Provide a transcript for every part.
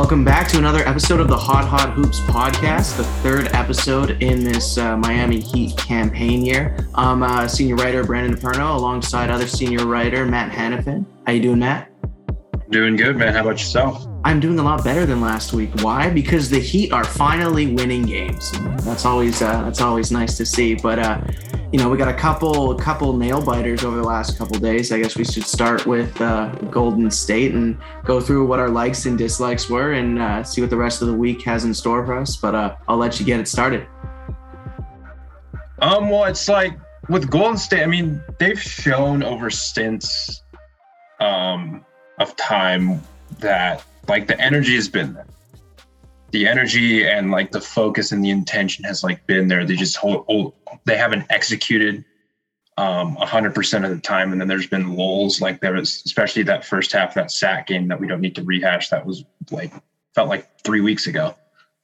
Welcome back to another episode of the Hot Hot Hoops podcast, the third episode in this uh, Miami Heat campaign year. I'm uh, senior writer Brandon Di Perno alongside other senior writer Matt Hanifan. How you doing, Matt? Doing good, man. How about yourself? I'm doing a lot better than last week. Why? Because the Heat are finally winning games. That's always uh, that's always nice to see. But uh, you know, we got a couple couple nail biters over the last couple days. I guess we should start with uh, Golden State and go through what our likes and dislikes were, and uh, see what the rest of the week has in store for us. But uh, I'll let you get it started. Um, well, it's like with Golden State. I mean, they've shown over stints um, of time that like the energy has been there the energy and like the focus and the intention has like been there. They just hold, hold they haven't executed um 100% of the time. And then there's been lulls like there was especially that first half that Sac game that we don't need to rehash. That was like felt like three weeks ago.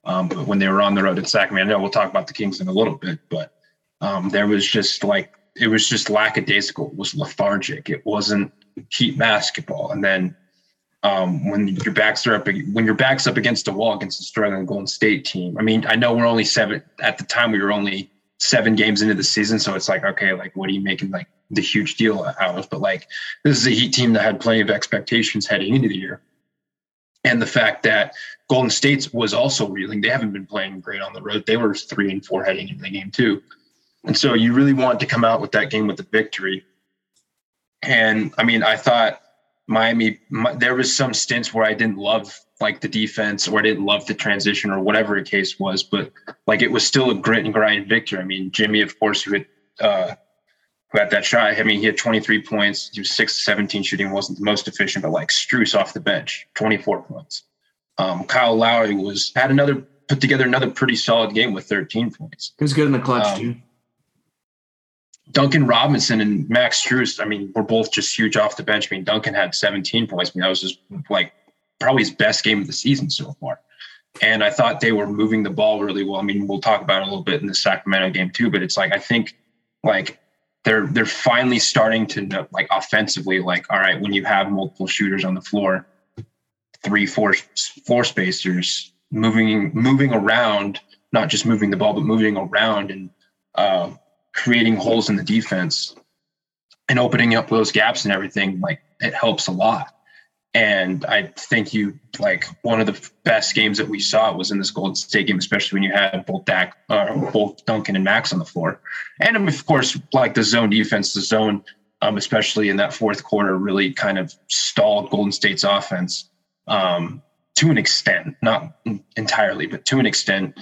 Um but when they were on the road at sac I, I know we'll talk about the kings in a little bit but um there was just like it was just lackadaisical. It was lethargic. It wasn't heat basketball. And then um, when your backs are up when your backs up against a wall against a struggling Golden State team. I mean, I know we're only seven at the time. We were only seven games into the season, so it's like okay, like what are you making like the huge deal out of? But like this is a Heat team that had plenty of expectations heading into the year, and the fact that Golden State's was also reeling. They haven't been playing great on the road. They were three and four heading into the game too, and so you really want to come out with that game with a victory. And I mean, I thought Miami, my, there was some stints where I didn't love like the defense or I didn't love the transition or whatever the case was, but like it was still a grit and grind victory. I mean, Jimmy, of course, who had uh, who had that shot. I mean, he had 23 points. He was six, 17 shooting, wasn't the most efficient, but like Strus off the bench, 24 points. Um, Kyle Lowry was had another put together another pretty solid game with 13 points. He was good in the clutch um, too. Duncan Robinson and Max Strus, I mean, were both just huge off the bench. I mean, Duncan had 17 points. I mean, that was just like probably his best game of the season so far. And I thought they were moving the ball really well. I mean, we'll talk about it a little bit in the Sacramento game too, but it's like I think like they're they're finally starting to know, like offensively, like, all right, when you have multiple shooters on the floor, three, four floor spacers moving moving around, not just moving the ball, but moving around and uh, creating holes in the defense and opening up those gaps and everything, like it helps a lot. And I think you like one of the best games that we saw was in this Golden State game, especially when you had both Dak, uh, both Duncan and Max on the floor, and of course, like the zone defense, the zone, um, especially in that fourth quarter, really kind of stalled Golden State's offense um, to an extent, not entirely, but to an extent.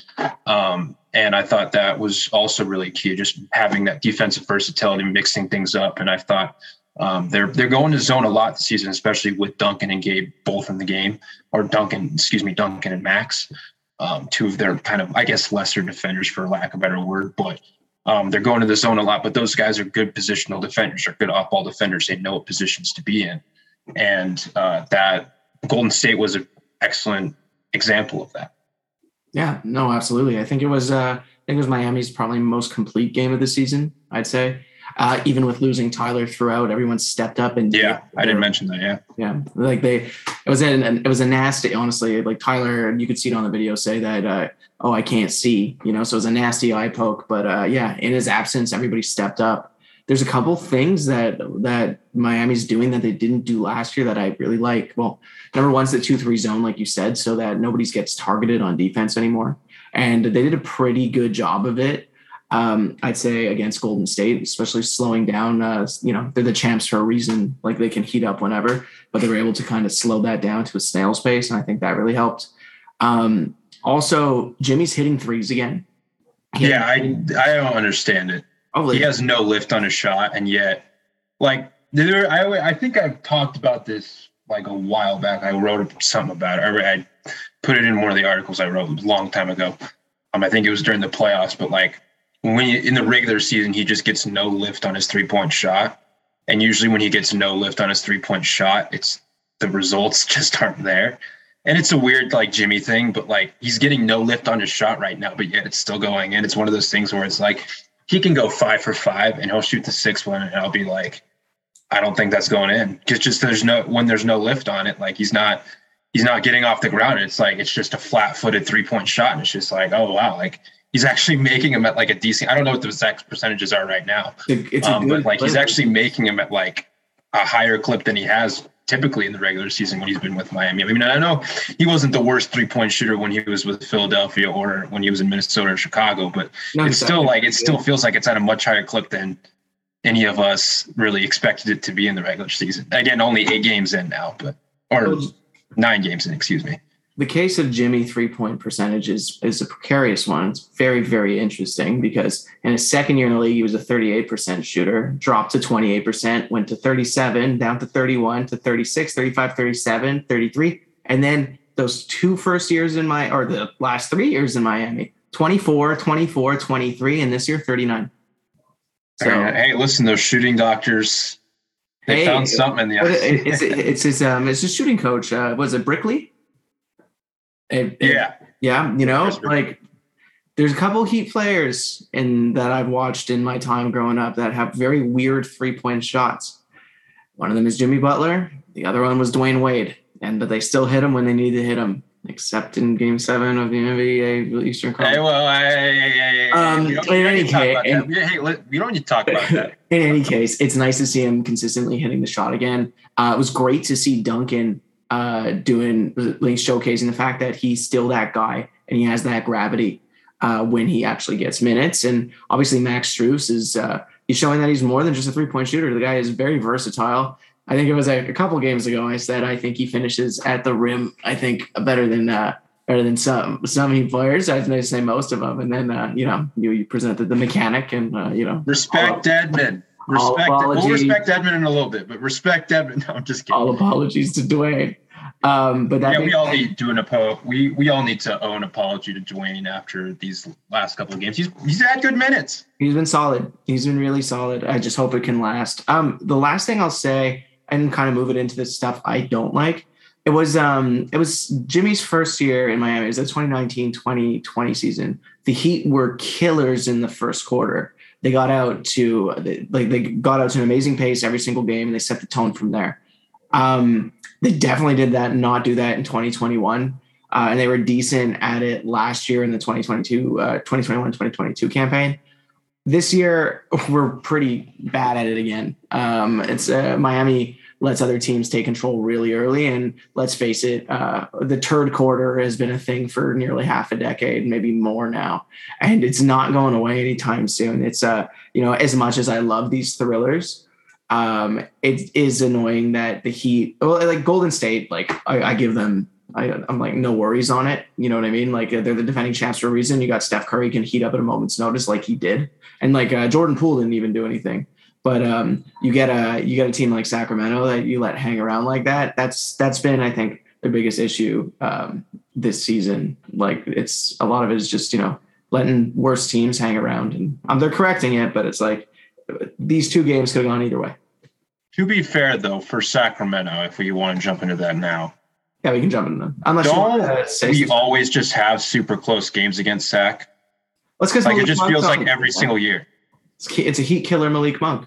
Um, and I thought that was also really key, just having that defensive versatility, mixing things up. And I thought um, they're they're going to zone a lot this season, especially with Duncan and Gabe both in the game, or Duncan, excuse me, Duncan and Max, um, two of their kind of I guess lesser defenders for lack of a better word, but um, they're going to the zone a lot. But those guys are good positional defenders, are good off ball defenders. They know what positions to be in, and uh, that Golden State was an excellent example of that. Yeah, no, absolutely. I think it was uh, I think it was Miami's probably most complete game of the season. I'd say, uh, even with losing Tyler throughout, everyone stepped up and yeah, I didn't mention that. Yeah, yeah, like they, it was an it was a nasty. Honestly, like Tyler, and you could see it on the video, say that uh, oh I can't see, you know, so it was a nasty eye poke. But uh, yeah, in his absence, everybody stepped up there's a couple things that that Miami's doing that they didn't do last year that I really like. Well, number one's the two three zone, like you said, so that nobody gets targeted on defense anymore, and they did a pretty good job of it. Um, I'd say against Golden State, especially slowing down. Uh, you know, they're the champs for a reason. Like they can heat up whenever, but they were able to kind of slow that down to a snail's pace, and I think that really helped. Um, also, Jimmy's hitting threes again. yeah, I I don't understand it. Oh, he has no lift on his shot, and yet, like, there, I I think I've talked about this like a while back. I wrote something about it. I, I put it in one of the articles I wrote a long time ago. Um, I think it was during the playoffs, but like when you, in the regular season, he just gets no lift on his three point shot, and usually when he gets no lift on his three point shot, it's the results just aren't there. And it's a weird like Jimmy thing, but like he's getting no lift on his shot right now, but yet it's still going in. It's one of those things where it's like he can go five for five and he'll shoot the sixth one and I'll be like, I don't think that's going in. Because just there's no when there's no lift on it, like he's not he's not getting off the ground. It's like it's just a flat footed three point shot, and it's just like, oh wow, like he's actually making him at like a decent. I don't know what the exact percentages are right now, um, but like he's actually making him at like a higher clip than he has typically in the regular season when he's been with Miami. I mean, I know he wasn't the worst three point shooter when he was with Philadelphia or when he was in Minnesota or Chicago, but No, it's still like it still feels like it's at a much higher clip than any of us really expected it to be in the regular season. Again, only eight games in now, but or nine games in, excuse me. The case of Jimmy three point percentage is, is a precarious one. It's very, very interesting because in his second year in the league, he was a 38% shooter, dropped to 28%, went to 37, down to 31, to 36, 35, 37, 33. And then those two first years in my, or the last three years in Miami, 24, 24, 23, and this year 39. So hey, listen, those shooting doctors, they Hey, found something in the ice. it- it's it's his um it's his shooting coach. Uh, was it Brickley? It- it- yeah. yeah. You know, like there's a couple Heat players in that I've watched in my time growing up that have very weird three point shots. One of them is Jimmy Butler. The other one was Dwyane Wade, and but they still hit him when they needed to hit him, except in Game Seven of the NBA Eastern Hey, Conference. well, hey, hey, hey, hey, Um, in any need to talk case-. We- Hey, we don't need to talk about that. in any case, it's nice to see him consistently hitting the shot again. Uh, it was great to see Duncan uh, doing, like, showcasing the fact that he's still that guy and he has that gravity uh, when he actually gets minutes. And obviously, Max Strus is uh, he's showing that he's more than just a three point shooter. The guy is very versatile. I think it was a, a couple games ago I said I think he finishes at the rim. I think better than uh, better than some some players. I'd say most of them. And then uh, you know you, you presented the mechanic and uh, you know Respect Dedmon. All Respect. We'll respect Dedmon in a little bit, but respect Dedmon. No, I'm just kidding. all apologies to Dewayne. Um, but that yeah, we all need to apo- we we all need to owe an apology to Dewayne after these last couple of games. He's he's had good minutes. he's been solid. He's been really solid. I just hope it can last. Um, the last thing I'll say, and kind of move it into the stuff I don't like. It was um, it was Jimmy's first year in Miami. It was the 2019-2020 season. The Heat were killers in the first quarter. They got out to like they got out to an amazing pace every single game, and they set the tone from there. Um, they definitely did that, not do that in 2021. Uh, and they were decent at it last year in the 2022, uh, 2021, 2022 campaign. This year, we're pretty bad at it again. Um, it's uh, Miami lets other teams take control really early. And let's face it, uh, the third quarter has been a thing for nearly half a decade, maybe more now. And it's not going away anytime soon. It's, uh, you know, as much as I love these thrillers, um, it is annoying that the Heat, well, like Golden State, like I, I give them, I, I'm like no worries on it. You know what I mean? Like uh, they're the defending champs for a reason. You got Steph Curry can heat up at a moment's notice, like he did, and like uh, Jordan Poole didn't even do anything. But um, you get a you get a team like Sacramento that you let hang around like that. That's that's been I think the biggest issue um, this season. Like it's a lot of it is just you know letting worse teams hang around, and um, they're correcting it, but it's like these two games could have gone either way. To be fair, though, for Sacramento, if we want to jump into that now, Yeah, we can jump into them. Unless don't want to say we something. always just have super close games against Sac? Let's Like it just feels like every single year. It's, it's a heat killer, Malik Monk.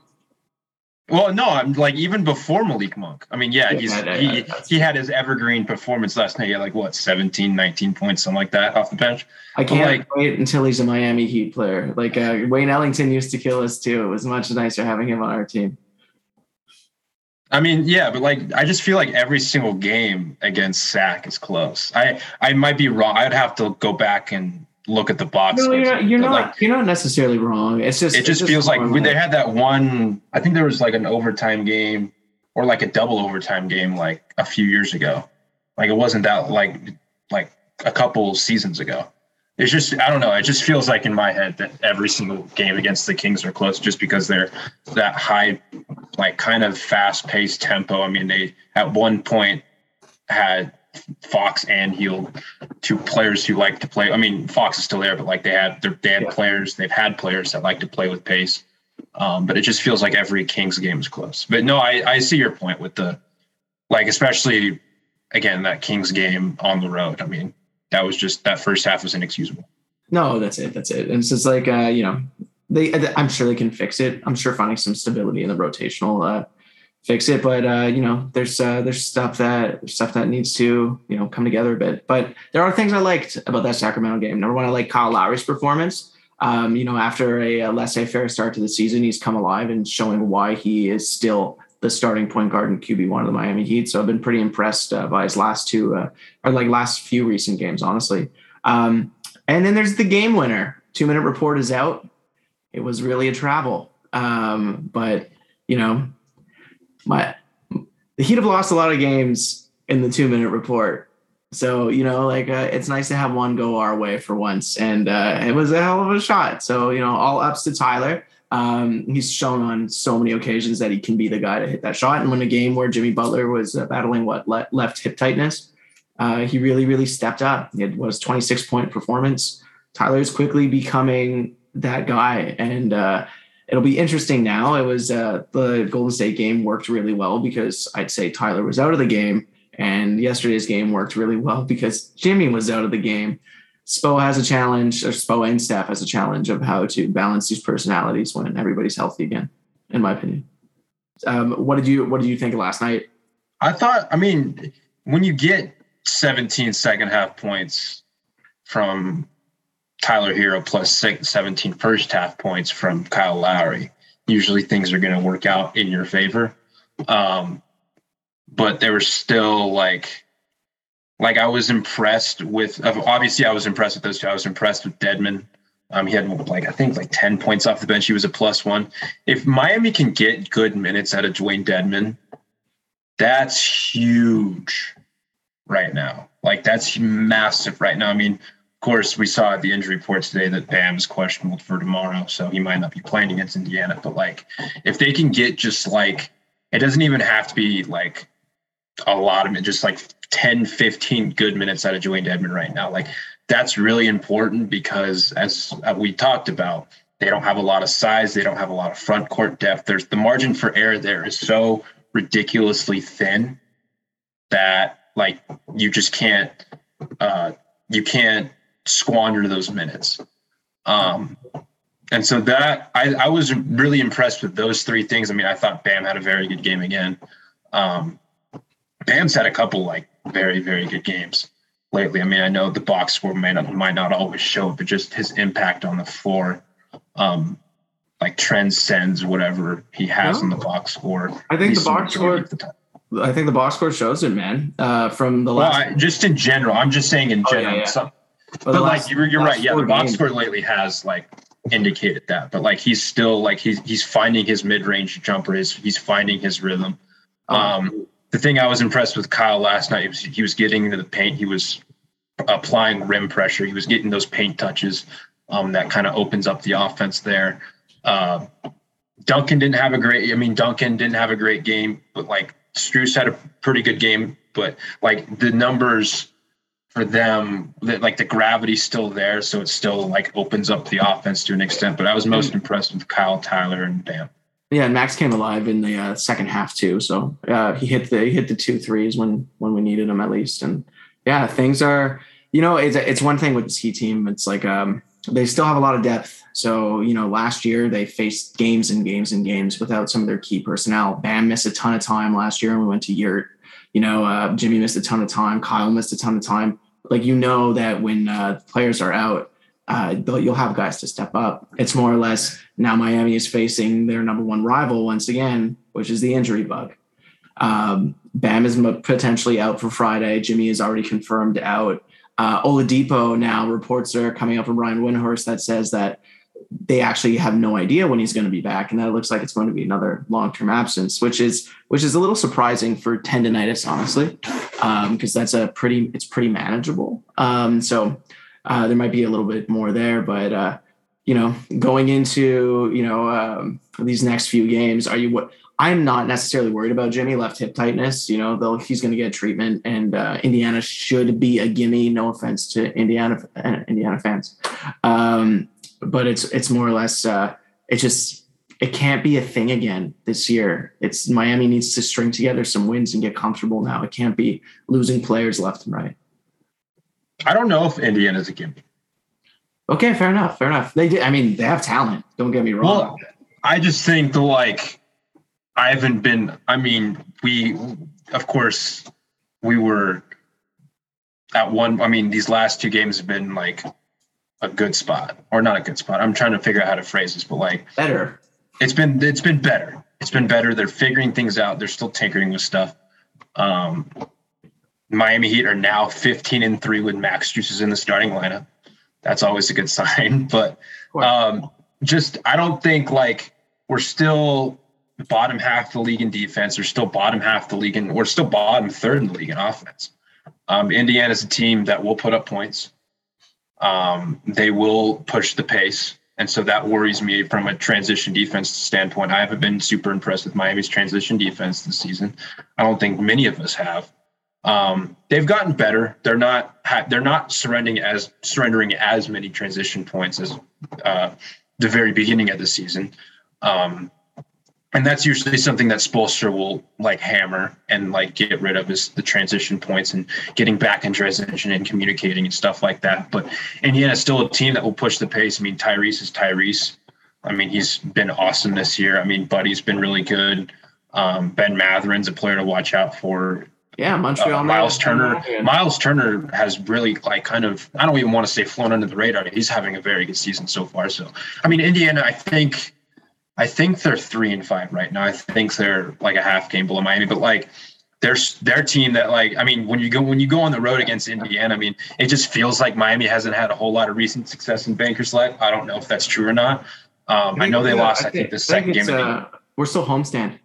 Well, no, I'm like even before Malik Monk. I mean, yeah, he's, he, he had his evergreen performance last night. He had like what 17, 19 points, something like that off the bench. I can't like- wait until he's a Miami Heat player. Like uh, Wayne Ellington used to kill us too. It was much nicer having him on our team. I mean, yeah, but like I just feel like every single game against Sac is close. I I might be wrong. I'd have to go back and look at the box. No, you're not. You're not. like, you're not necessarily wrong. It's just. it just it's feels like we- they had that one. I think there was like an overtime game or like a double overtime game like a few years ago. Like it wasn't that like like a couple seasons ago. It's just I don't know. It just feels like in my head that every single game against the Kings are close just because they're that high, like kind of fast paced tempo. I mean, they at one point had Fox and Hield, two players who like to play. I mean, Fox is still there, but like they had they're- they had Yeah. players, they've had players that like to play with pace. Um, but it just feels like every Kings game is close. But no, I, I see your point with the like, especially again that Kings game on the road. I mean, that was just that first half was inexcusable. No, that's it. That's it. And it's just like uh, you know, they. I'm sure they can fix it. I'm sure finding some stability in the rotational uh, fix it. But uh, you know, there's uh, there's stuff that stuff that needs to you know come together a bit. But there are things I liked about that Sacramento game. Number one, I like Kyle Lowry's performance. Um, you know, after a, a laissez-faire start to the season, he's come alive and showing why he is still the starting point guard and QB one of the Miami Heat. So I've been pretty impressed uh, by his last two uh, or like last few recent games, honestly. Um, and then there's the game winner. Two minute report is out. It was really a travel, um, but you know, my the Heat have lost a lot of games in the two minute report. So you know, like uh, it's nice to have one go our way for once, and uh, it was a hell of a shot. So you know, all ups to Tyler. Um, he's shown on so many occasions that he can be the guy to hit that shot. And when a game where Jimmy Butler was uh, battling what le- left hip tightness, uh, he really, really stepped up. It was 26 point performance. Tyler is quickly becoming that guy, and uh, it'll be interesting now. It was uh, the Golden State game worked really well because I'd say Tyler was out of the game, and yesterday's game worked really well because Jimmy was out of the game. Spo has a challenge, or Spo and staff has a challenge of how to balance these personalities when everybody's healthy again. In my opinion, um, what did you what did you think last night? I thought, I mean, when you get 17 second half points from Tyler Herro plus six, 17 first half points from Kyle Lowry, usually things are going to work out in your favor. Um, but there were still like like I was impressed with. Obviously, I was impressed with those two. I was impressed with Dedmon. Um, he had like I think like ten points off the bench. He was a plus one. If Miami can get good minutes out of Dewayne Dedmon, that's huge right now. Like that's massive right now. I mean, of course, we saw at the injury report today that Bam is questionable for tomorrow, so he might not be playing against Indiana. But like, if they can get just like, it doesn't even have to be like a lot of it, just like 10, 15 good minutes out of Dewayne Dedmon right now. Like that's really important because as we talked about, they don't have a lot of size. They don't have a lot of front court depth. There's the margin for error there is so ridiculously thin that like you just can't uh, you can't squander those minutes. Um, and so that I, I was really impressed with those three things. I mean, I thought Bam had a very good game again. Um, Bam's had a couple like very, very good games lately. I mean, I know the box score might not might not always show, it, but just his impact on the floor, um, like transcends whatever he has in the box score. I think the box score. The I think the box score shows it, man. Uh, from the last, well, I, just in general, I'm just saying in general. Oh, yeah, yeah. Some, but, but last, like you're, you're right, yeah. The box score lately has like indicated that, but like he's still like he's he's finding his mid range jumper. He's he's finding his rhythm. Oh. Um, the thing I was impressed with Kyle last night was he was getting into the paint. He was applying rim pressure. He was getting those paint touches. Um, that kind of opens up the offense there. Uh, Duncan didn't have a great. I mean, Duncan didn't have a great game, but like Strus had a pretty good game. But like the numbers for them, that like the gravity's still there, so it still like opens up the offense to an extent. But I was most impressed with Kyle, Tyler, and Bam. Yeah, and Max came alive in the uh, second half too. So uh, he hit the he hit the two threes when when we needed him at least. And yeah, things are you know it's it's one thing with this Heat team. It's like um, they still have a lot of depth. So you know, last year they faced games and games and games without some of their key personnel. Bam missed a ton of time last year, and we went to Yurt. You know, uh, Jimmy missed a ton of time. Kyle missed a ton of time. Like you know that when uh, players are out, uh, you'll have guys to step up. It's more or less now Miami is facing their number one rival once again, which is the injury bug. Um, Bam is potentially out for Friday. Jimmy is already confirmed out. Uh, Oladipo now reports are coming up from Brian Windhorst that says that they actually have no idea when he's going to be back, and that looks like it's going to be another long-term absence, which is which is a little surprising for tendonitis, honestly, because um, that's a pretty it's pretty manageable. Um, so uh, there might be a little bit more there, but uh, you know, going into you know um, these next few games, are you what? I'm not necessarily worried about Jimmy left hip tightness. You know, though he's going to get treatment, and uh, Indiana should be a gimme. No offense to Indiana uh, Indiana fans, um, but it's it's more or less uh, it just it can't be a thing again this year. It's Miami needs to string together some wins and get comfortable now. It can't be losing players left and right. I don't know if Indiana's a gimme. Okay, fair enough. Fair enough. They did. I mean, they have talent. Don't get me wrong. Well, I just think the like, I haven't been. I mean, we, of course, we were at one. I mean, these last two games have been like a good spot, or not a good spot. I'm trying to figure out how to phrase this, but like better. It's been it's been better. It's been better. They're figuring things out. They're still tinkering with stuff. Um, Miami Heat are now 15 and three with Max Strus in the starting lineup. That's always a good sign. But um, just I don't think like we're still bottom half the league in defense. We're still bottom half the league and we're still bottom third in the league in offense. Um, Indiana's a team that will put up points. Um, they will push the pace. And so that worries me from a transition defense standpoint. I haven't been super impressed with Miami's transition defense this season. I don't think many of us have. Um, they've gotten better. They're not they're not surrendering as surrendering as many transition points as uh, the very beginning of the season. Um, and that's usually something that Spoelstra will like hammer and like get rid of is the transition points and getting back in transition and communicating and stuff like that. But Indiana's still a team that will push the pace. I mean, Tyrese is Tyrese. I mean, he's been awesome this year. I mean, Buddy's been really good. Um, ben Mathurin's a player to watch out for. Yeah, Montreal. Uh, Miles Turner. Miles Turner has really like kind of I don't even want to say flown under the radar. He's having a very good season so far. So I mean, Indiana, I think I think they're three and five right now. I think they're like a half game below Miami, but like there's their team that like I mean when you go when you go on the road against Indiana, I mean it just feels like Miami hasn't had a whole lot of recent success in Bankers Life. I don't know if that's true or not. Um, I, I, know they lost. I think, I think the second think game. Uh, we're still homestand,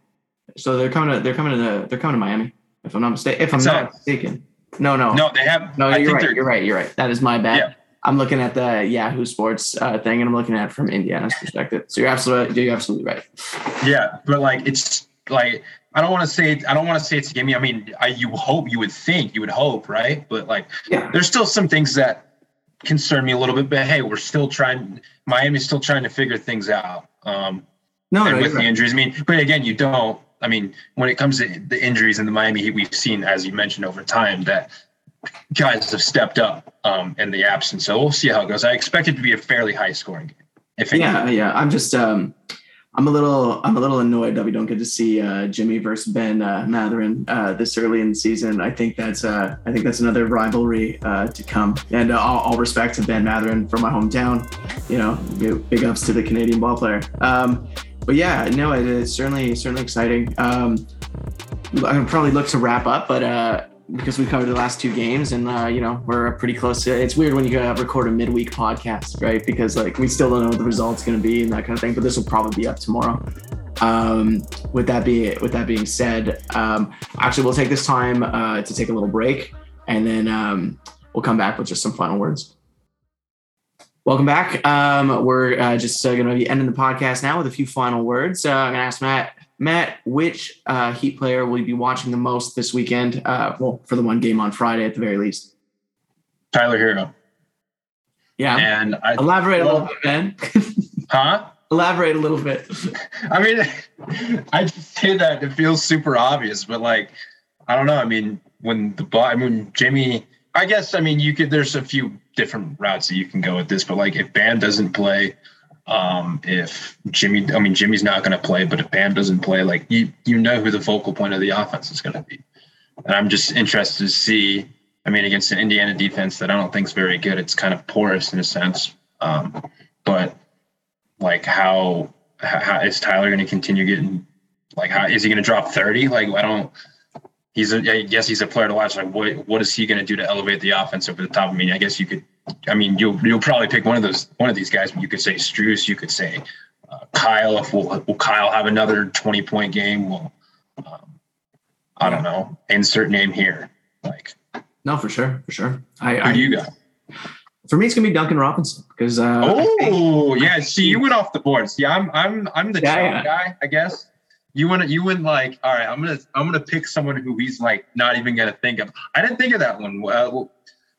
so they're coming to they're coming to the they're coming to Miami. If I'm not mistaken, if I'm not mistaken. No, no, no. They have. No, you're right. You're right. You're right. That is my bad. Yeah. I'm looking at the Yahoo Sports uh, thing, and I'm looking at it from Indiana's perspective. So you're absolutely you're absolutely right. Yeah, but like it's like I don't want to say I don't want to say it's a gimme. I mean, I you hope you would think you would hope, right? But like, yeah. there's still some things that concern me a little bit. But hey, we're still trying. Miami's still trying to figure things out. Um, no, and no, with the right. injuries, I mean, but again, you don't. I mean, when it comes to the injuries in the Miami Heat, we've seen, as you mentioned, over time that guys have stepped up um, in the absence. So we'll see how it goes. I expect it to be a fairly high scoring game. If yeah, yeah. I'm just um, I'm a little I'm a little annoyed that we don't get to see uh, Jimmy versus Ben uh, Mathurin uh, this early in the season. I think that's uh, I think that's another rivalry uh, to come. And uh, all, all, respect to Ben Mathurin from my hometown. You know, big ups to the Canadian ball player. Um, but yeah, no, it is certainly certainly exciting. Um, I'm probably look to wrap up, but uh, because we covered the last two games and uh, you know we're pretty close to it's weird when you uh, record a midweek podcast right? Because like we still don't know what the results going to be and that kind of thing but this will probably be up tomorrow. Um, with that be with that being said um, actually we'll take this time uh, to take a little break and then um, we'll come back with just some final words. Welcome back. Um, we're uh, just uh, going to be ending the podcast now with a few final words. Uh, i'm going to ask matt Matt, which uh, Heat player will you be watching the most this weekend? Uh, well, for the one game on Friday at the very least. Tyler Herro. Yeah. And I, elaborate well, a little bit, Ben. huh? Elaborate a little bit. I mean, I just say that it feels super obvious, but like, I don't know. I mean, when the I mean Jimmy, I guess I mean you could. There's a few different routes that you can go with this, but like if Bam doesn't play, um, if Jimmy, I mean, Jimmy's not going to play, but if Bam doesn't play, like you, you know who the focal point of the offense is going to be. And I'm just interested to see. I mean, against an Indiana defense that I don't think is very good, it's kind of porous in a sense. Um, but like, how, how is Tyler going to continue getting? Like, how is he going to drop 30? Like, I don't. He's a, I guess he's a player to watch. Like, what what is he going to do to elevate the offense over the top? I mean, I guess you could I mean, you'll you'll probably pick one of those one of these guys. You could say Strus. You could say uh, Kyle. If will will Kyle have another twenty point game? Well, um, I don't know. Insert name here. Like no, for sure, for sure. I, who I, do you got? For me, it's gonna be Duncan Robinson because. Uh, oh yeah, see, you went off the board. See, I'm I'm I'm the yeah, yeah. guy, I guess. You want to you went like, all right, I'm gonna I'm gonna pick someone who he's like not even gonna think of. I didn't think of that one. Uh,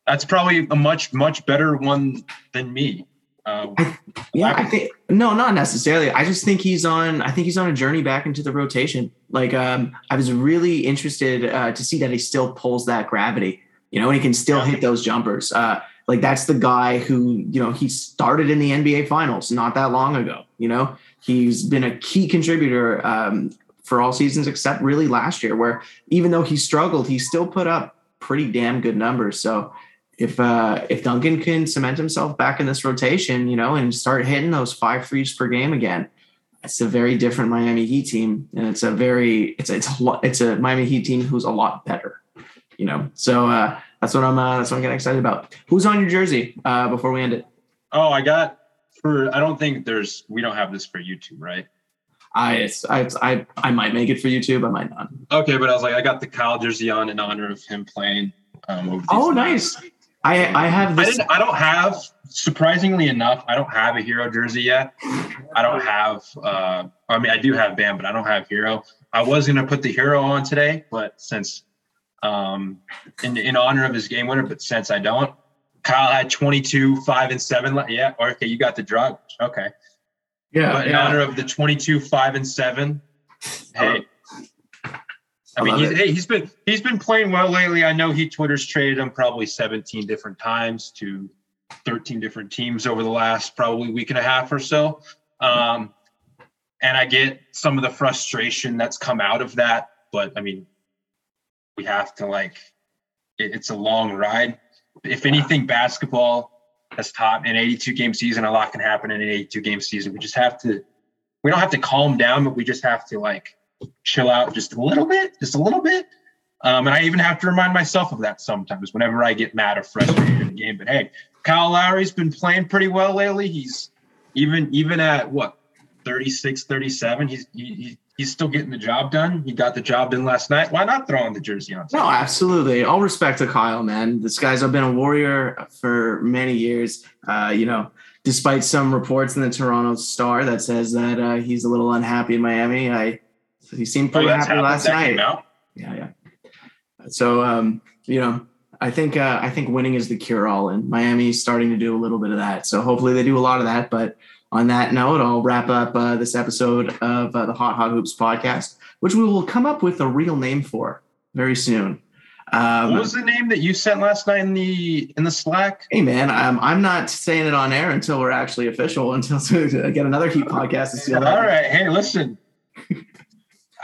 that's probably a much much better one than me. Uh, I, yeah, I think no, not necessarily. I just think he's on. I think he's on a journey back into the rotation. Like, um, I was really interested uh, to see that he still pulls that gravity. You know, and he can still yeah. hit those jumpers. Uh, like that's the guy who you know he started in the NBA Finals not that long ago. You know, he's been a key contributor um, for all seasons except really last year, where even though he struggled, he still put up pretty damn good numbers. So if uh, if Duncan can cement himself back in this rotation, you know, and start hitting those five threes per game again, it's a very different Miami Heat team, and it's a very it's it's a it's a Miami Heat team who's a lot better, you know. So uh, that's what I'm uh, that's what I'm getting excited about. Who's on your jersey uh, before we end it? Oh, I got for I don't think there's we don't have this for YouTube, right? I I I, I might make it for YouTube, I might not. Okay, but I was like, I got the Kyle jersey on in honor of him playing. Um, oh, nice. I I have this. I, didn't, I don't have surprisingly enough. I don't have a Herro jersey yet. I don't have. uh I mean, I do have Bam, but I don't have Herro. I was gonna put the Herro on today, but since um in in honor of his game winner, but since I don't, Kyle had 22, five and seven. Yeah, okay, you got the drug. Okay. Yeah. But in yeah. honor of the 22, five and seven, hey. I, I mean, he's, hey, he's been he's been playing well lately. I know he Twitter's traded him probably 17 different times to 13 different teams over the last probably week and a half or so. Um, and I get some of the frustration that's come out of that, but I mean, we have to like it, it's a long ride. If anything, basketball has taught an 82 game season. A lot can happen in an 82 game season. We just have to, we don't have to calm down, but we just have to like chill out just a little bit, just a little bit. Um, and I even have to remind myself of that sometimes whenever I get mad or frustrated in the game. But hey, Kyle Lowry's been playing pretty well lately. He's even even at what 36, 37. He's he, he's still getting the job done. He got the job done last night. Why not throw on the jersey on? No, absolutely. All respect to Kyle, man. This guy's been a warrior for many years. Uh, you know, despite some reports in the Toronto Star that says that uh, he's a little unhappy in Miami, I he seemed pretty oh, happy last night. Yeah, yeah. So um, you know, I think uh, I think winning is the cure all, and Miami's starting to do a little bit of that. So hopefully they do a lot of that, but on that note, I'll wrap up uh, this episode of uh, the Hot Hot Hoops podcast, which we will come up with a real name for very soon. Um, what was the name that you sent last night in the in the Slack? Hey man, I'm I'm not saying it on air until we're actually official. Until to get another Heat podcast. To see all right, hey, listen.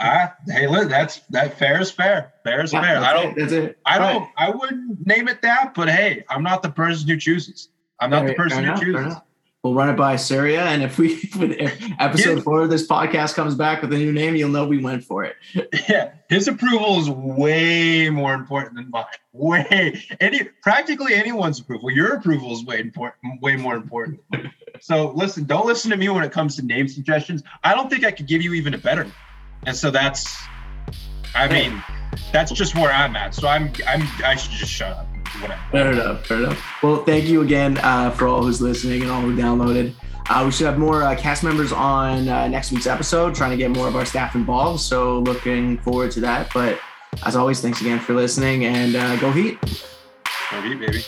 Ah, hey, look, that's that fair is fair. Fair is yeah, fair. I don't. It, it. I don't. Right. I wouldn't name it that, but hey, I'm not the person who chooses. I'm not the person who chooses we'll run it by Syria, and if we if episode yeah. four of this podcast comes back with a new name, you'll know we went for it. Yeah, his approval is way more important than mine. Way any practically anyone's approval. Your approval is way important, way more important. so listen, don't listen to me when it comes to name suggestions. I don't think I could give you even a better. And so that's, I mean, that's just where I'm at. So I'm I'm I should just shut up whatever. Fair enough. Fair enough. Well, thank you again uh, for all who's listening and all who downloaded. Uh, we should have more uh, cast members on uh, next week's episode, trying to get more of our staff involved. So looking forward to that. But as always, thanks again for listening and uh, go Heat. Go Heat, baby.